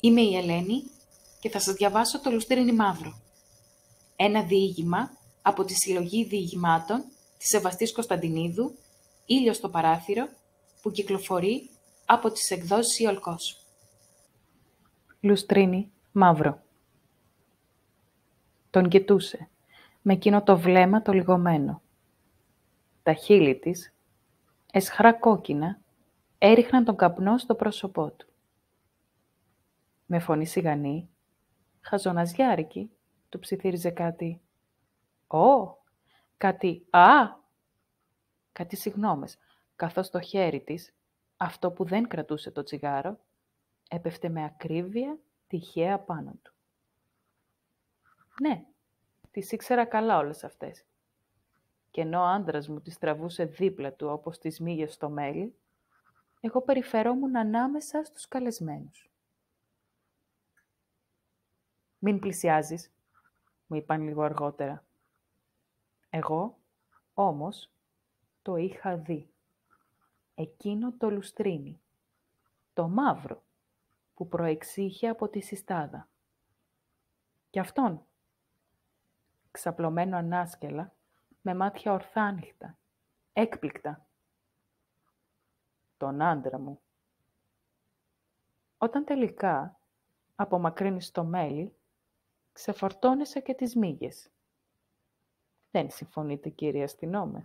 Είμαι η Ελένη και θα σας διαβάσω το Λουστρίνι Μαύρο. Ένα διήγημα από τη συλλογή διηγημάτων της Σεβαστής Κωνσταντινίδου, «Ήλιος στο παράθυρο», που κυκλοφορεί από τις εκδόσεις Ιολκός. Λουστρίνι Μαύρο Τον κοιτούσε, με εκείνο το βλέμμα το λιγωμένο. Τα χείλη της, εσχρά κόκκινα, έριχναν τον καπνό στο πρόσωπό του. Με φωνή σιγανή, χαζοναζιάρικη, του ψιθύριζε κάτι. «Ω, κάτι «Α», κάτι συγνώμες, καθώς το χέρι της, αυτό που δεν κρατούσε το τσιγάρο, έπεφτε με ακρίβεια τυχαία πάνω του. Ναι, τις ήξερα καλά όλες αυτές. Και ενώ ο άντρας μου τις τραβούσε δίπλα του όπως τις μύγες στο μέλι, εγώ περιφερόμουν ανάμεσα στους καλεσμένους. «Μην πλησιάζεις», μου είπαν λίγο αργότερα. Εγώ, όμως, το είχα δει. Εκείνο το λουστρίνι, το μαύρο, που προεξήχε από τη συστάδα. Και αυτόν, ξαπλωμένο ανάσκελα, με μάτια ορθάνυχτα, έκπληκτα. Τον άντρα μου. Όταν τελικά απομακρύνεις το μέλι, ξεφορτώνεσαι και τις μύγες. Δεν συμφωνείτε, κύριε αστυνόμε.